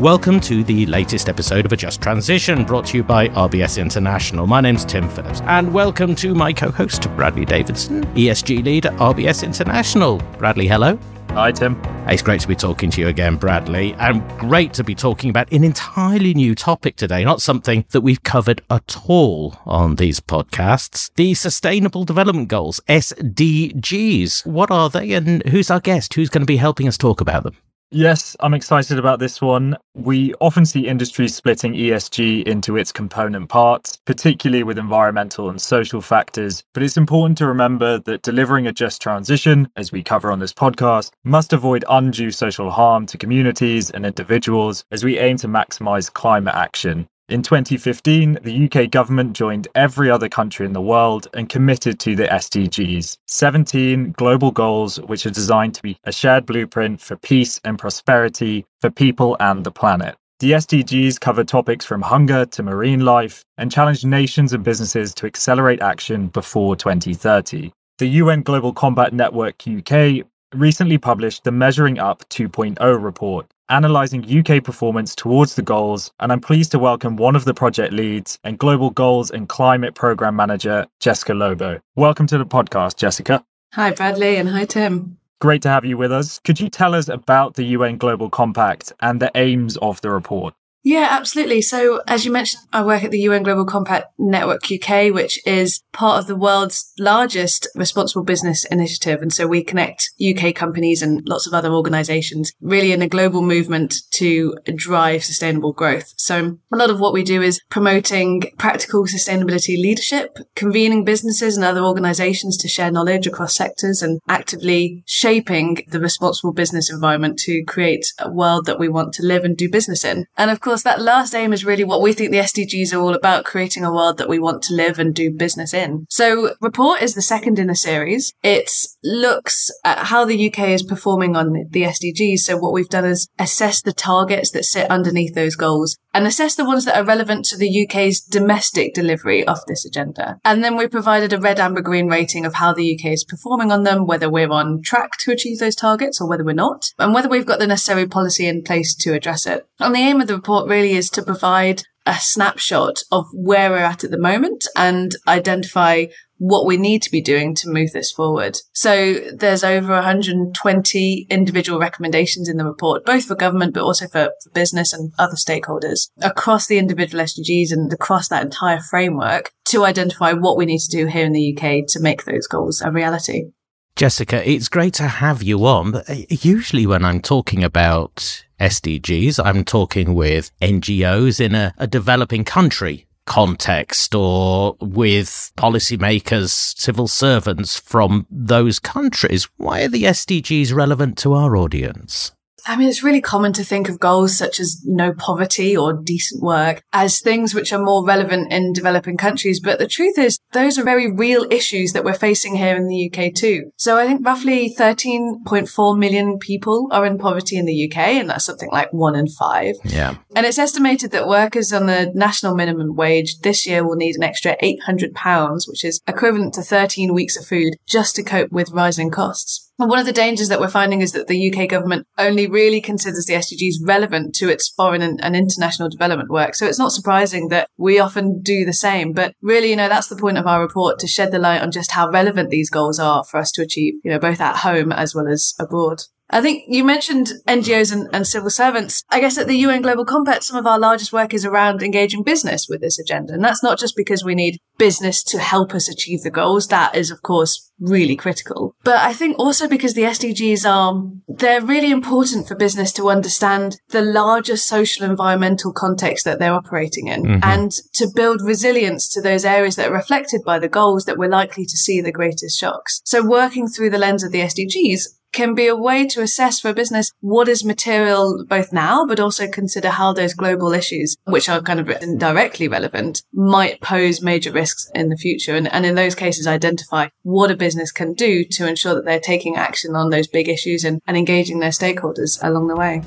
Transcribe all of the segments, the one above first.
Welcome to the latest episode of A Just Transition, brought to you by RBS International. My name's Tim Phillips, and welcome to my co host, Bradley Davidson, ESG lead at RBS International. Bradley, hello. Hi, Tim. It's great to be talking to you again, Bradley, and great to be talking about an entirely new topic today, not something that we've covered at all on these podcasts. The Sustainable Development Goals, SDGs. What are they, and who's our guest? Who's going to be helping us talk about them? Yes, I'm excited about this one. We often see industry splitting ESG into its component parts, particularly with environmental and social factors. But it's important to remember that delivering a just transition, as we cover on this podcast, must avoid undue social harm to communities and individuals as we aim to maximize climate action. In 2015, the UK government joined every other country in the world and committed to the SDGs, 17 global goals which are designed to be a shared blueprint for peace and prosperity for people and the planet. The SDGs cover topics from hunger to marine life and challenge nations and businesses to accelerate action before 2030. The UN Global Compact Network UK recently published the Measuring Up 2.0 report, analysing UK performance towards the goals, and I'm pleased to welcome one of the project leads and Global Goals and Climate Programme Manager, Jessica Lobo. Welcome to the podcast, Jessica. Hi, Bradley, and hi, Tim. Great to have you with us. Could you tell us about the UN Global Compact and the aims of the report? Yeah, absolutely. So, as you mentioned, I work at the UN Global Compact Network UK, which is part of the world's largest responsible business initiative. And so we connect UK companies and lots of other organizations really in a global movement to drive sustainable growth. So a lot of what we do is promoting practical sustainability leadership, convening businesses and other organizations to share knowledge across sectors and actively shaping the responsible business environment to create a world that we want to live and do business in. And of course, course, that last aim is really what we think the SDGs are all about, creating a world that we want to live and do business in. So report is the second in a series. It looks at how the UK is performing on the SDGs. So what we've done is assess the targets that sit underneath those goals and assess the ones that are relevant to the UK's domestic delivery of this agenda. And then we provided a red, amber, green rating of how the UK is performing on them, whether we're on track to achieve those targets or whether we're not, and whether we've got the necessary policy in place to address it. And the aim of the report really is to provide a snapshot of where we're at at the moment and identify what we need to be doing to move this forward. So there's over 120 individual recommendations in the report, both for government, but also for, for, business and other stakeholders across the individual SDGs and across that entire framework to identify what we need to do here in the UK to make those goals a reality. Jessica, it's great to have you on. But uh, usually, when I'm talking about SDGs, I'm talking with NGOs in a, a developing country context or with policymakers, civil servants from those countries. Why are the SDGs relevant to our audience? I mean, it's really common to think of goals such as no poverty or decent work as things which are more relevant in developing countries. But the truth is, those are very real issues that we're facing here in the UK too. So I think roughly 13.4 million people are in poverty in the UK, and that's something like one in five. Yeah. And it's estimated that workers on the national minimum wage this year will need an extra 800 pounds, which is equivalent to 13 weeks of food just to cope with rising costs. One of the dangers that we're finding is that the UK government only really considers the SDGs relevant to its foreign and, and, international development work. So it's not surprising that we often do the same. But really, you know, that's the point of our report to shed the light on just how relevant these goals are for us to achieve, you know, both at home as well as abroad. I think you mentioned NGOs and, and, civil servants. I guess at the UN Global Compact, some of our largest work is around engaging business with this agenda. And that's not just because we need business to help us achieve the goals. That is, of course, really critical. But I think also because the SDGs are, they're really important for business to understand the larger social environmental context that they're operating in mm-hmm. and to build resilience to those areas that are reflected by the goals that we're likely to see the greatest shocks. So working through the lens of the SDGs, can be a way to assess for a business what is material both now, but also consider how those global issues, which are kind of directly relevant, might pose major risks in the future. And, and in those cases, identify what a business can do to ensure that they're taking action on those big issues and, and engaging their stakeholders along the way.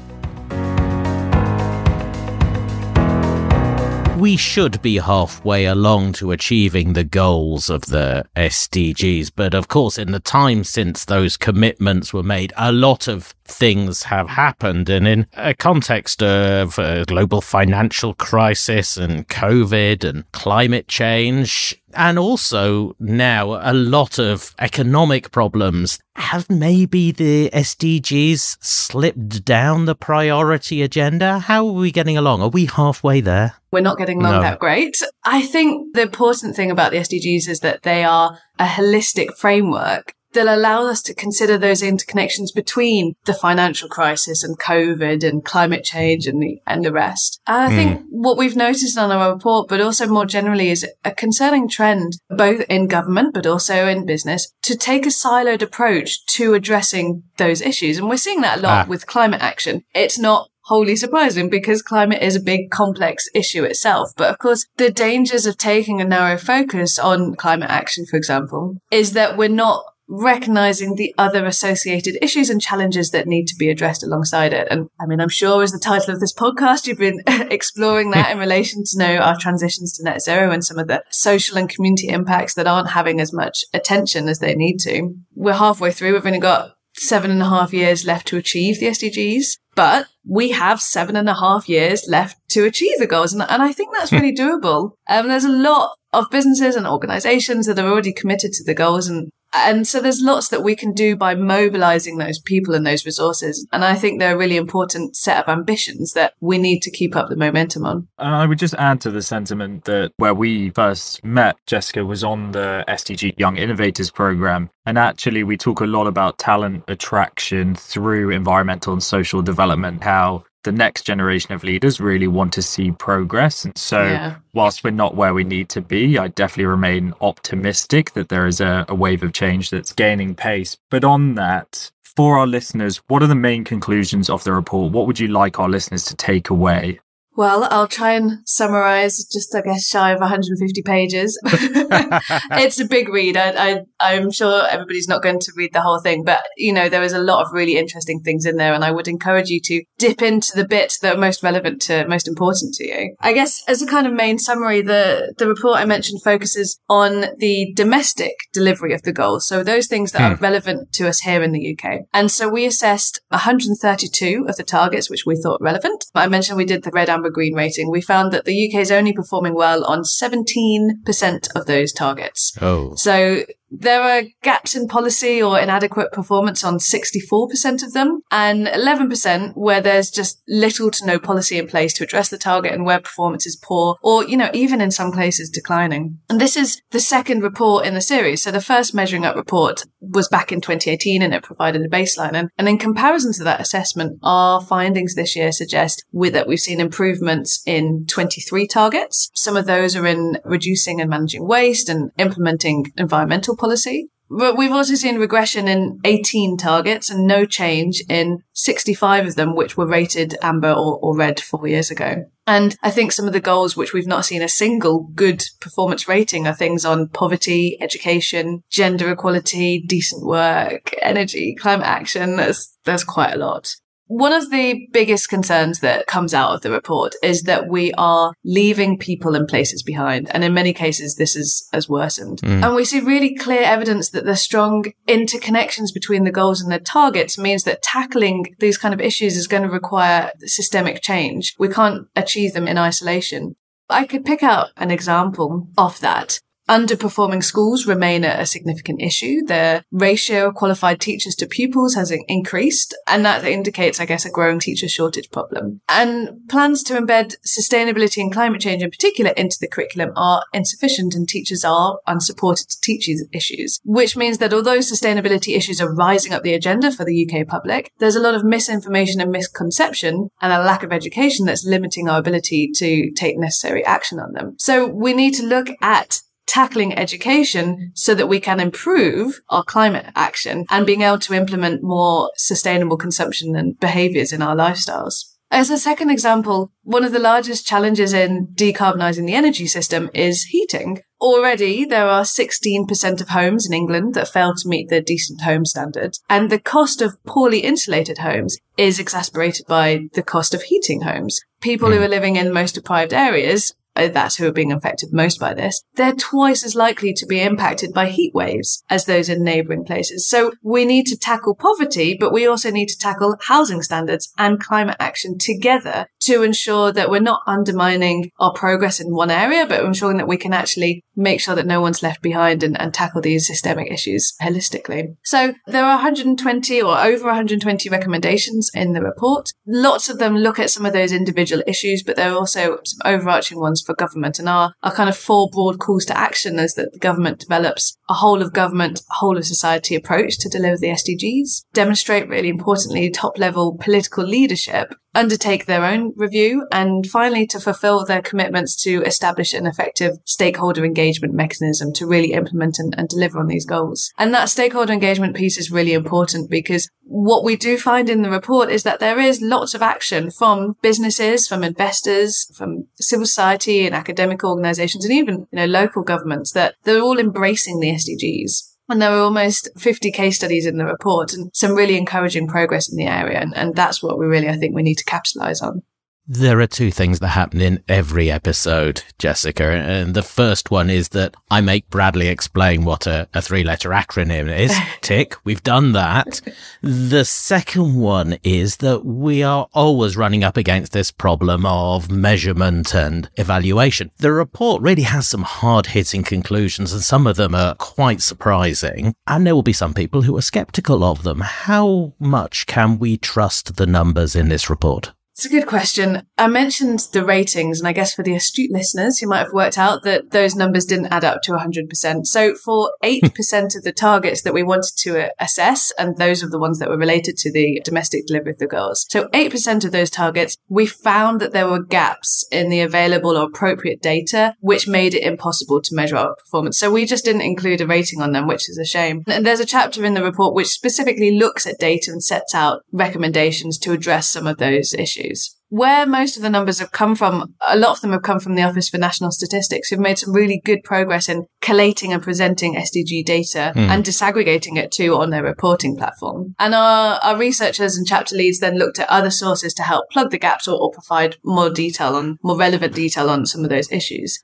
We should be halfway along to achieving the goals of the SDGs. But of course, in the time since those commitments were made, a lot of things have happened. And in a context of a global financial crisis and COVID and climate change, and also now a lot of economic problems, have maybe the SDGs slipped down the priority agenda? How are we getting along? Are we halfway there? We're not getting along No. that great. I think the important thing about the SDGs is that they are a holistic framework that allow us to consider those interconnections between the financial crisis and COVID and climate change and the, and the rest. And I think what we've noticed on our report, but also more generally is a concerning trend, both in government, but also in business to take a siloed approach to addressing those issues. And we're seeing that a lot Ah. with climate action. It's not wholly surprising because climate is a big complex issue itself. But of course, the dangers of taking a narrow focus on climate action, for example, is that we're not recognizing the other associated issues and challenges that need to be addressed alongside it. And I mean, I'm sure as the title of this podcast, you've been exploring that in relation to know our transitions to net zero and some of the social and community impacts that aren't having as much attention as they need to. We're halfway through. We've only got seven and a half years left to achieve the SDGs, but we have seven and a half years left to achieve the goals. And, and I think that's really doable. Um, there's a lot of businesses and organizations that are already committed to the goals. And, and so there's lots that we can do by mobilizing those people and those resources. And I think they're a really important set of ambitions that we need to keep up the momentum on. And I would just add to the sentiment that where we first met, Jessica was on the SDG Young Innovators program. And actually, we talk a lot about talent attraction through environmental and social development, how the next generation of leaders really want to see progress. And so, Yeah. whilst we're not where we need to be, I definitely remain optimistic that there is a, a wave of change that's gaining pace. But on that, for our listeners, what are the main conclusions of the report? What would you like our listeners to take away? Well, I'll try and summarize just, I guess, shy of 150 pages. it's a big read. I, I, I'm sure everybody's not going to read the whole thing, but you know, there is a lot of really interesting things in there. And I would encourage you to dip into the bits that are most relevant to, most important to you. I guess as a kind of main summary, the, the report I mentioned focuses on the domestic delivery of the goals. So those things that are hmm. relevant to us here in the UK. And so we assessed 132 of the targets, which we thought relevant. I mentioned we did the red, amber, green rating. We found that the UK is only performing well on 17% of those targets. Oh. So there are gaps in policy or inadequate performance on 64% of them and 11% where there's just little to no policy in place to address the target and where performance is poor or, you know, even in some cases declining. And this is the second report in the series. So the first measuring up report was back in 2018 and it provided a baseline. And, and in comparison to that assessment, our findings this year suggest with that we've seen improvements in 23 targets. Some of those are in reducing and managing waste and implementing environmental policy. But we've also seen regression in 18 targets and no change in 65 of them, which were rated amber or, or red four years ago. And I think some of the goals which we've not seen a single good performance rating are things on poverty, education, gender equality, decent work, energy, climate action. There's, there's quite a lot. One of the biggest concerns that comes out of the report is that we are leaving people and places behind. And in many cases, this is has worsened. Mm. And we see really clear evidence that the strong interconnections between the goals and the targets means that tackling these kind of issues is going to require systemic change. We can't achieve them in isolation. I could pick out an example of that. Underperforming schools remain a, significant issue. The ratio of qualified teachers to pupils has in- increased, and that indicates, I guess, a growing teacher shortage problem. And plans to embed sustainability and climate change in particular into the curriculum are insufficient, and teachers are unsupported to teach these issues, which means that although sustainability issues are rising up the agenda for the UK public, there's a lot of misinformation and misconception and a lack of education that's limiting our ability to take necessary action on them. So we need to look at tackling education so that we can improve our climate action and being able to implement more sustainable consumption and behaviors in our lifestyles. As a second example, one of the largest challenges in decarbonising the energy system is heating. Already, there are 16% of homes in England that fail to meet the decent home standard, and the cost of poorly insulated homes is exacerbated by the cost of heating homes. People who hmm. are living in most deprived areas Oh, that's who are being affected most by this, they're twice as likely to be impacted by heat waves as those in neighboring places. So we need to tackle poverty, but we also need to tackle housing standards and climate action together to ensure that we're not undermining our progress in one area, but ensuring that we can actually make sure that no one's left behind and, and tackle these systemic issues holistically. So there are 120 or over 120 recommendations in the report. Lots of them look at some of those individual issues, but there are also some overarching ones for government. And our, our kind of four broad calls to action is that the government develops a whole of government, whole of society approach to deliver the SDGs, demonstrate really importantly top level political leadership undertake their own review and finally to fulfill their commitments to establish an effective stakeholder engagement mechanism to really implement and, and, deliver on these goals. And that stakeholder engagement piece is really important because what we do find in the report is that there is lots of action from businesses, from investors, from civil society and academic organizations and even, you know, local governments that they're all embracing the SDGs. And there were almost 50 case studies in the report and some really encouraging progress in the area. And, and that's what we really, I think, we need to capitalize on. There are two things that happen in every episode, Jessica. And the first one is that I make Bradley explain what a, a three letter acronym is. Tick. We've done that. The second one is that we are always running up against this problem of measurement and evaluation. The report really has some hard hitting conclusions and some of them are quite surprising. And there will be some people who are skeptical of them. How much can we trust the numbers in this report? It's a good question. I mentioned the ratings, and I guess for the astute listeners, you might have worked out that those numbers didn't add up to 100%. So for 8% of the targets that we wanted to uh, assess, and those are the ones that were related to the domestic delivery of the goals. So 8% of those targets, we found that there were gaps in the available or appropriate data, which made it impossible to measure our performance. So we just didn't include a rating on them, which is a shame. And there's a chapter in the report which specifically looks at data and sets out recommendations to address some of those issues issues. Where most of the numbers have come from, a lot of them have come from the Office for National Statistics, who've made some really good progress in collating and presenting SDG data mm. and disaggregating it too on their reporting platform. And our, our researchers and chapter leads then looked at other sources to help plug the gaps or, or provide more detail on, more relevant detail on some of those issues.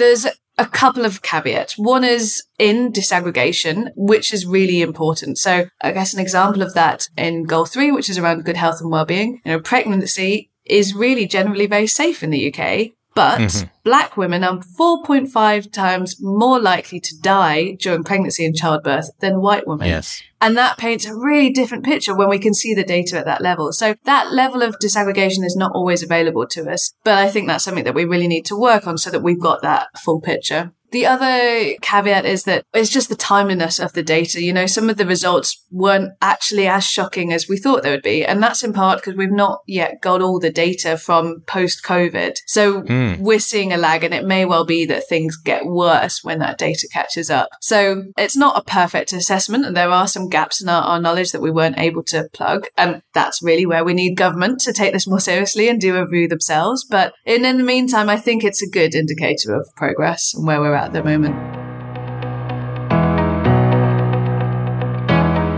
There's a couple of caveats. One is in disaggregation, which is really important. So I guess an example of that in goal three, which is around good health and well-being, you know, pregnancy is really generally very safe in the UK. But mm-hmm. black women are 4.5 times more likely to die during pregnancy and childbirth than white women. Yes. And that paints a really different picture when we can see the data at that level. So that level of disaggregation is not always available to us. But I think that's something that we really need to work on so that we've got that full picture. The other caveat is that it's just the timeliness of the data. You know, some of the results weren't actually as shocking as we thought they would be. And that's in part because we've not yet got all the data from post COVID. So mm. we're seeing a lag and it may well be that things get worse when that data catches up. So it's not a perfect assessment and there are some gaps in our, our knowledge that we weren't able to plug. And that's really where we need government to take this more seriously and do a review themselves. But in, in the meantime, I think it's a good indicator of progress and where we're at at the moment.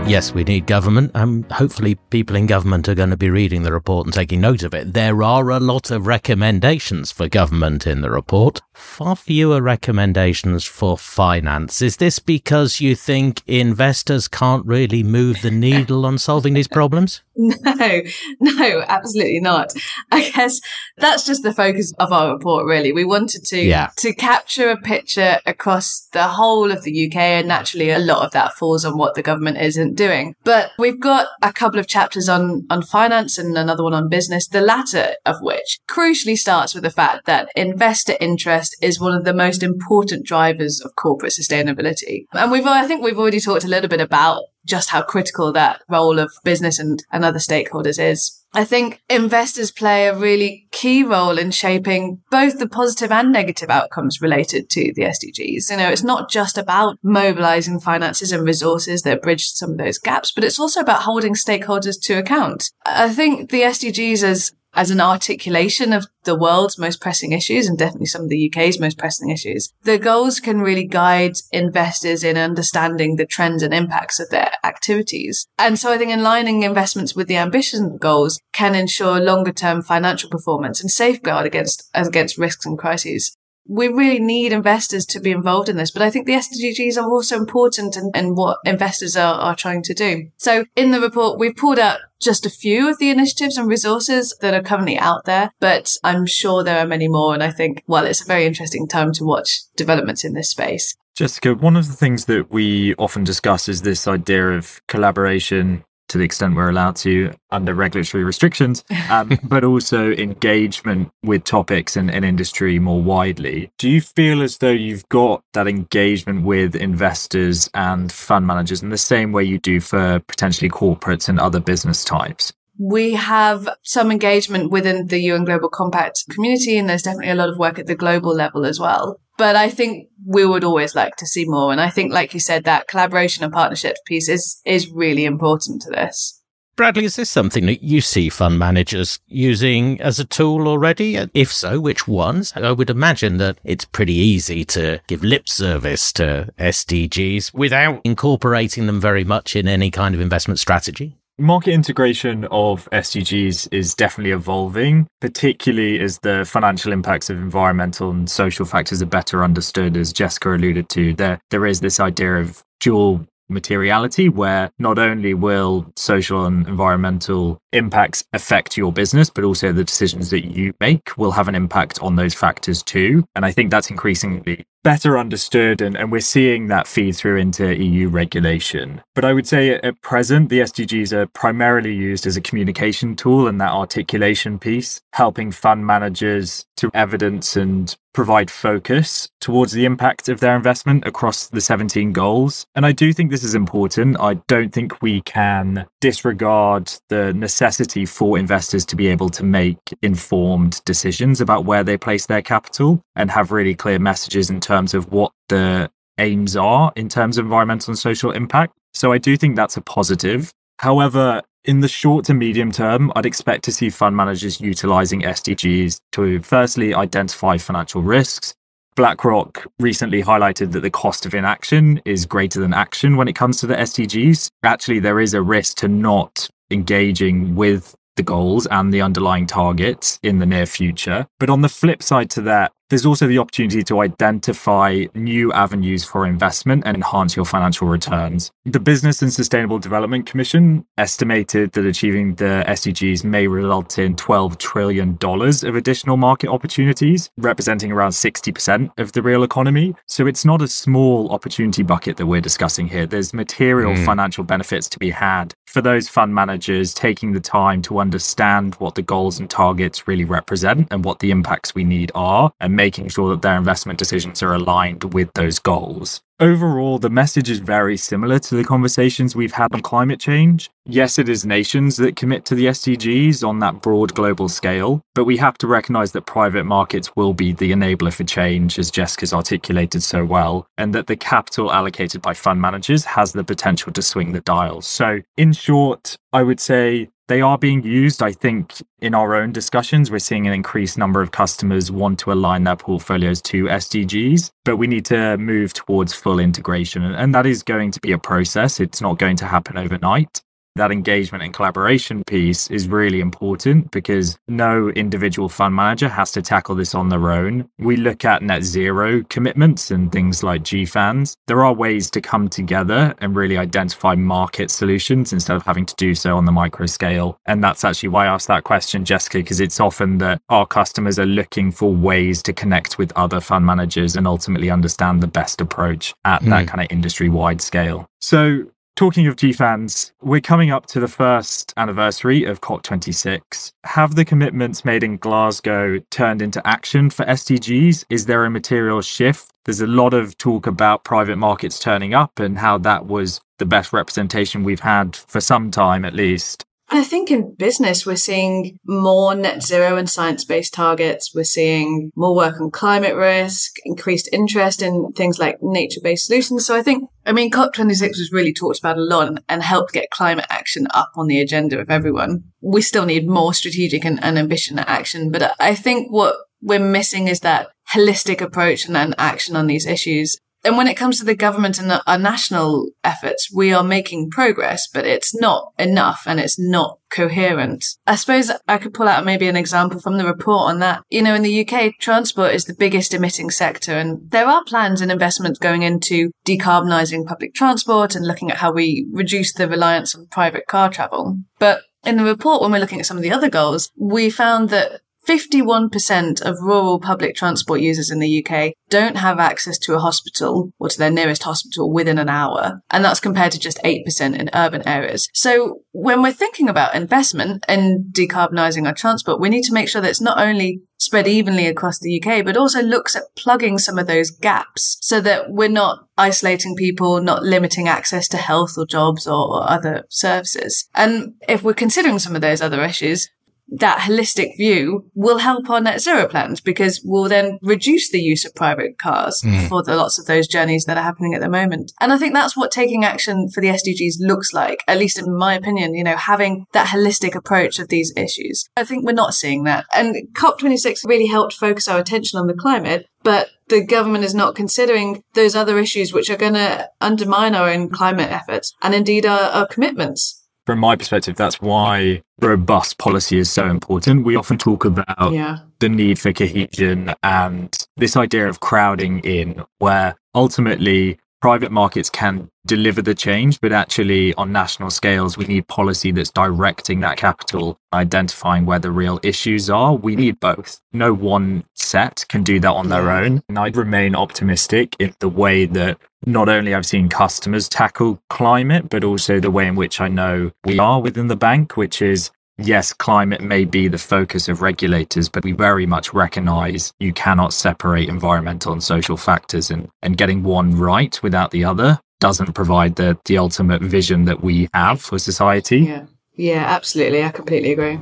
Yes, we need government. Um, hopefully, people in government are going to be reading the report and taking note of it. There are a lot of recommendations for government in the report, far fewer recommendations for finance. Is this because you think investors can't really move the needle on solving these problems? No, no, absolutely not. I guess that's just the focus of our report, really. We wanted to, yeah. to capture a picture across the whole of the UK, and naturally a lot of that falls on what the government isn't doing. But we've got a couple of chapters on, on finance and another one on business, the latter of which crucially starts with the fact that investor interest is one of the most important drivers of corporate sustainability. And we've, I think we've already talked a little bit about just how critical that role of business and, and other stakeholders is. I think investors play a really key role in shaping both the positive and negative outcomes related to the SDGs. You know, it's not just about mobilizing finances and resources that bridge some of those gaps, but it's also about holding stakeholders to account. I think the SDGs as as an articulation of the world's most pressing issues and definitely some of the UK's most pressing issues. The goals can really guide investors in understanding the trends and impacts of their activities. And so I think aligning investments with the ambition goals can ensure longer term financial performance and safeguard against, against risks and crises we really need investors to be involved in this. But I think the SDGs are also important in, in what investors are, are trying to do. So in the report, we've pulled out just a few of the initiatives and resources that are currently out there, but I'm sure there are many more. And I think, well, it's a very interesting time to watch developments in this space. Jessica, one of the things that we often discuss is this idea of collaboration to the extent we're allowed to under regulatory restrictions, um, but also engagement with topics and, and industry more widely. Do you feel as though you've got that engagement with investors and fund managers in the same way you do for potentially corporates and other business types? We have some engagement within the UN Global Compact community, and there's definitely a lot of work at the global level as well. But I think we would always like to see more. And I think, like you said, that collaboration and partnership piece is, is really important to this. Bradley, is this something that you see fund managers using as a tool already? If so, which ones? I would imagine that it's pretty easy to give lip service to SDGs without incorporating them very much in any kind of investment strategy. Market integration of SDGs is definitely evolving, particularly as the financial impacts of environmental and social factors are better understood, as Jessica alluded to. There, there is this idea of dual materiality where not only will social and environmental impacts affect your business, but also the decisions that you make will have an impact on those factors too. And I think that's increasingly better understood and, and we're seeing that feed through into EU regulation. But I would say at present, the SDGs are primarily used as a communication tool and that articulation piece, helping fund managers to evidence and provide focus towards the impact of their investment across the 17 goals. And I do think this is important. I don't think we can disregard the necessity for investors to be able to make informed decisions about where they place their capital and have really clear messages in terms of what the aims are in terms of environmental and social impact. So I do think that's a positive. However, in the short to medium term, I'd expect to see fund managers utilizing SDGs to firstly identify financial risks. BlackRock recently highlighted that the cost of inaction is greater than action when it comes to the SDGs. Actually, there is a risk to not engaging with the goals and the underlying targets in the near future. But on the flip side to that, there's also the opportunity to identify new avenues for investment and enhance your financial returns. The Business and Sustainable Development Commission estimated that achieving the SDGs may result in $12 trillion of additional market opportunities, representing around 60% of the real economy. So it's not a small opportunity bucket that we're discussing here. There's material mm. financial benefits to be had for those fund managers taking the time to understand what the goals and targets really represent and what the impacts we need are and making sure that their investment decisions are aligned with those goals. Overall, the message is very similar to the conversations we've had on climate change. Yes, it is nations that commit to the SDGs on that broad global scale, but we have to recognize that private markets will be the enabler for change, as Jessica's articulated so well, and that the capital allocated by fund managers has the potential to swing the dials. So, in short, I would say they are being used. I think in our own discussions, we're seeing an increased number of customers want to align their portfolios to SDGs, but we need to move towards full integration. And that is going to be a process. It's not going to happen overnight that engagement and collaboration piece is really important because no individual fund manager has to tackle this on their own. We look at net zero commitments and things like GFANZ. There are ways to come together and really identify market solutions instead of having to do so on the micro scale. And that's actually why I asked that question, Jessica, because it's often that our customers are looking for ways to connect with other fund managers and ultimately understand the best approach at mm. that hmm. kind of industry wide scale. So Talking of GFANZ, we're coming up to the first anniversary of COP26. Have the commitments made in Glasgow turned into action for SDGs? Is there a material shift? There's a lot of talk about private markets turning up and how that was the best representation we've had for some time at least. I think in business, we're seeing more net zero and science based targets. We're seeing more work on climate risk, increased interest in things like nature based solutions. So I think, I mean, COP26 was really talked about a lot and, helped get climate action up on the agenda of everyone. We still need more strategic and, and ambition action. But I think what we're missing is that holistic approach and, and action on these issues. And when it comes to the government and the, our national efforts, we are making progress, but it's not enough and it's not coherent. I suppose I could pull out maybe an example from the report on that. You know, in the UK, transport is the biggest emitting sector and there are plans and investments going into decarbonising public transport and looking at how we reduce the reliance on private car travel. But in the report, when we're looking at some of the other goals, we found that 51% of rural public transport users in the UK don't have access to a hospital or to their nearest hospital within an hour. And that's compared to just 8% in urban areas. So when we're thinking about investment and decarbonising our transport, we need to make sure that it's not only spread evenly across the UK, but also looks at plugging some of those gaps so that we're not isolating people, not limiting access to health or jobs or, other services. And if we're considering some of those other issues, that holistic view will help our net zero plans because we'll then reduce the use of private cars mm. for the lots of those journeys that are happening at the moment. And I think that's what taking action for the SDGs looks like, at least in my opinion, you know, having that holistic approach of these issues. I think we're not seeing that. And COP26 really helped focus our attention on the climate, but the government is not considering those other issues which are going to undermine our own climate efforts and indeed our, our commitments from my perspective, that's why robust policy is so important. We often talk about yeah. the need for cohesion and this idea of crowding in, where ultimately private markets can deliver the change, but actually on national scales, we need policy that's directing that capital, identifying where the real issues are. We need both. No one set can do that on their own. And I'd remain optimistic in the way that not only I've seen customers tackle climate, but also the way in which I know we are within the bank, which is yes, climate may be the focus of regulators, but we very much recognize you cannot separate environmental and social factors and, and getting one right without the other doesn't provide the, the ultimate vision that we have for society. Yeah. Yeah, absolutely. I completely agree.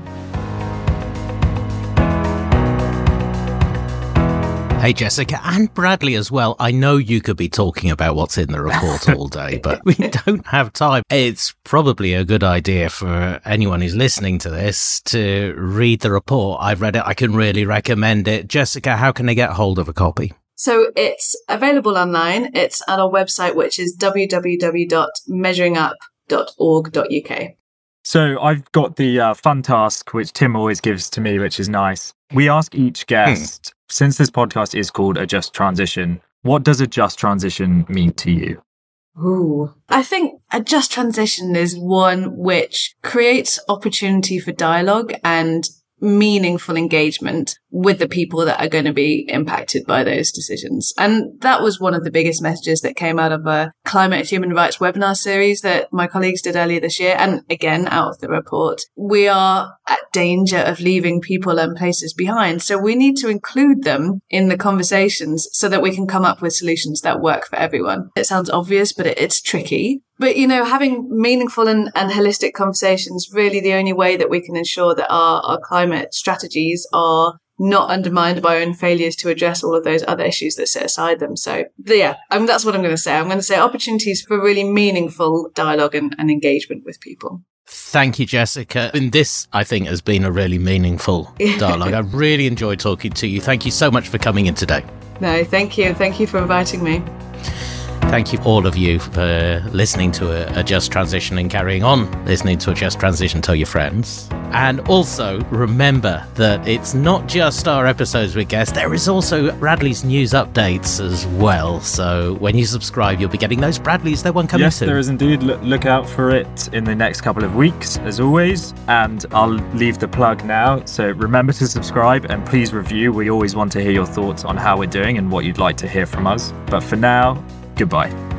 Hey, Jessica and Bradley as well. I know you could be talking about what's in the report all day, but we don't have time. It's probably a good idea for anyone who's listening to this to read the report. I've read it. I can really recommend it. Jessica, how can they get hold of a copy? So it's available online. It's at our website, which is www.measuringup.org.uk. So I've got the uh, fun task, which Tim always gives to me, which is nice. We ask each guest hmm since this podcast is called A Just Transition, what does a just transition mean to you? Ooh, I think a just transition is one which creates opportunity for dialogue and meaningful engagement with the people that are going to be impacted by those decisions. And that was one of the biggest messages that came out of a climate human rights webinar series that my colleagues did earlier this year. And again, out of the report, we are at danger of leaving people and places behind. So we need to include them in the conversations so that we can come up with solutions that work for everyone. It sounds obvious, but it's tricky. But, you know, having meaningful and, and holistic conversations, really the only way that we can ensure that our, our climate strategies are not undermined by our own failures to address all of those other issues that sit aside them. So, yeah, I mean, that's what I'm going to say. I'm going to say opportunities for really meaningful dialogue and, and engagement with people. Thank you, Jessica. And this, I think, has been a really meaningful dialogue. I really enjoyed talking to you. Thank you so much for coming in today. No, thank you. Thank you for inviting me. Thank you, all of you, for listening to a, a, Just Transition and carrying on listening to a Just Transition. Tell your friends. And also remember that it's not just our episodes with guests, there is also Bradley's news updates as well. So when you subscribe, you'll be getting those Bradleys. They're one coming yes, soon. there is indeed. Look, look out for it in the next couple of weeks, as always. And I'll leave the plug now. So remember to subscribe and please review. We always want to hear your thoughts on how we're doing and what you'd like to hear from us. But for now, Goodbye.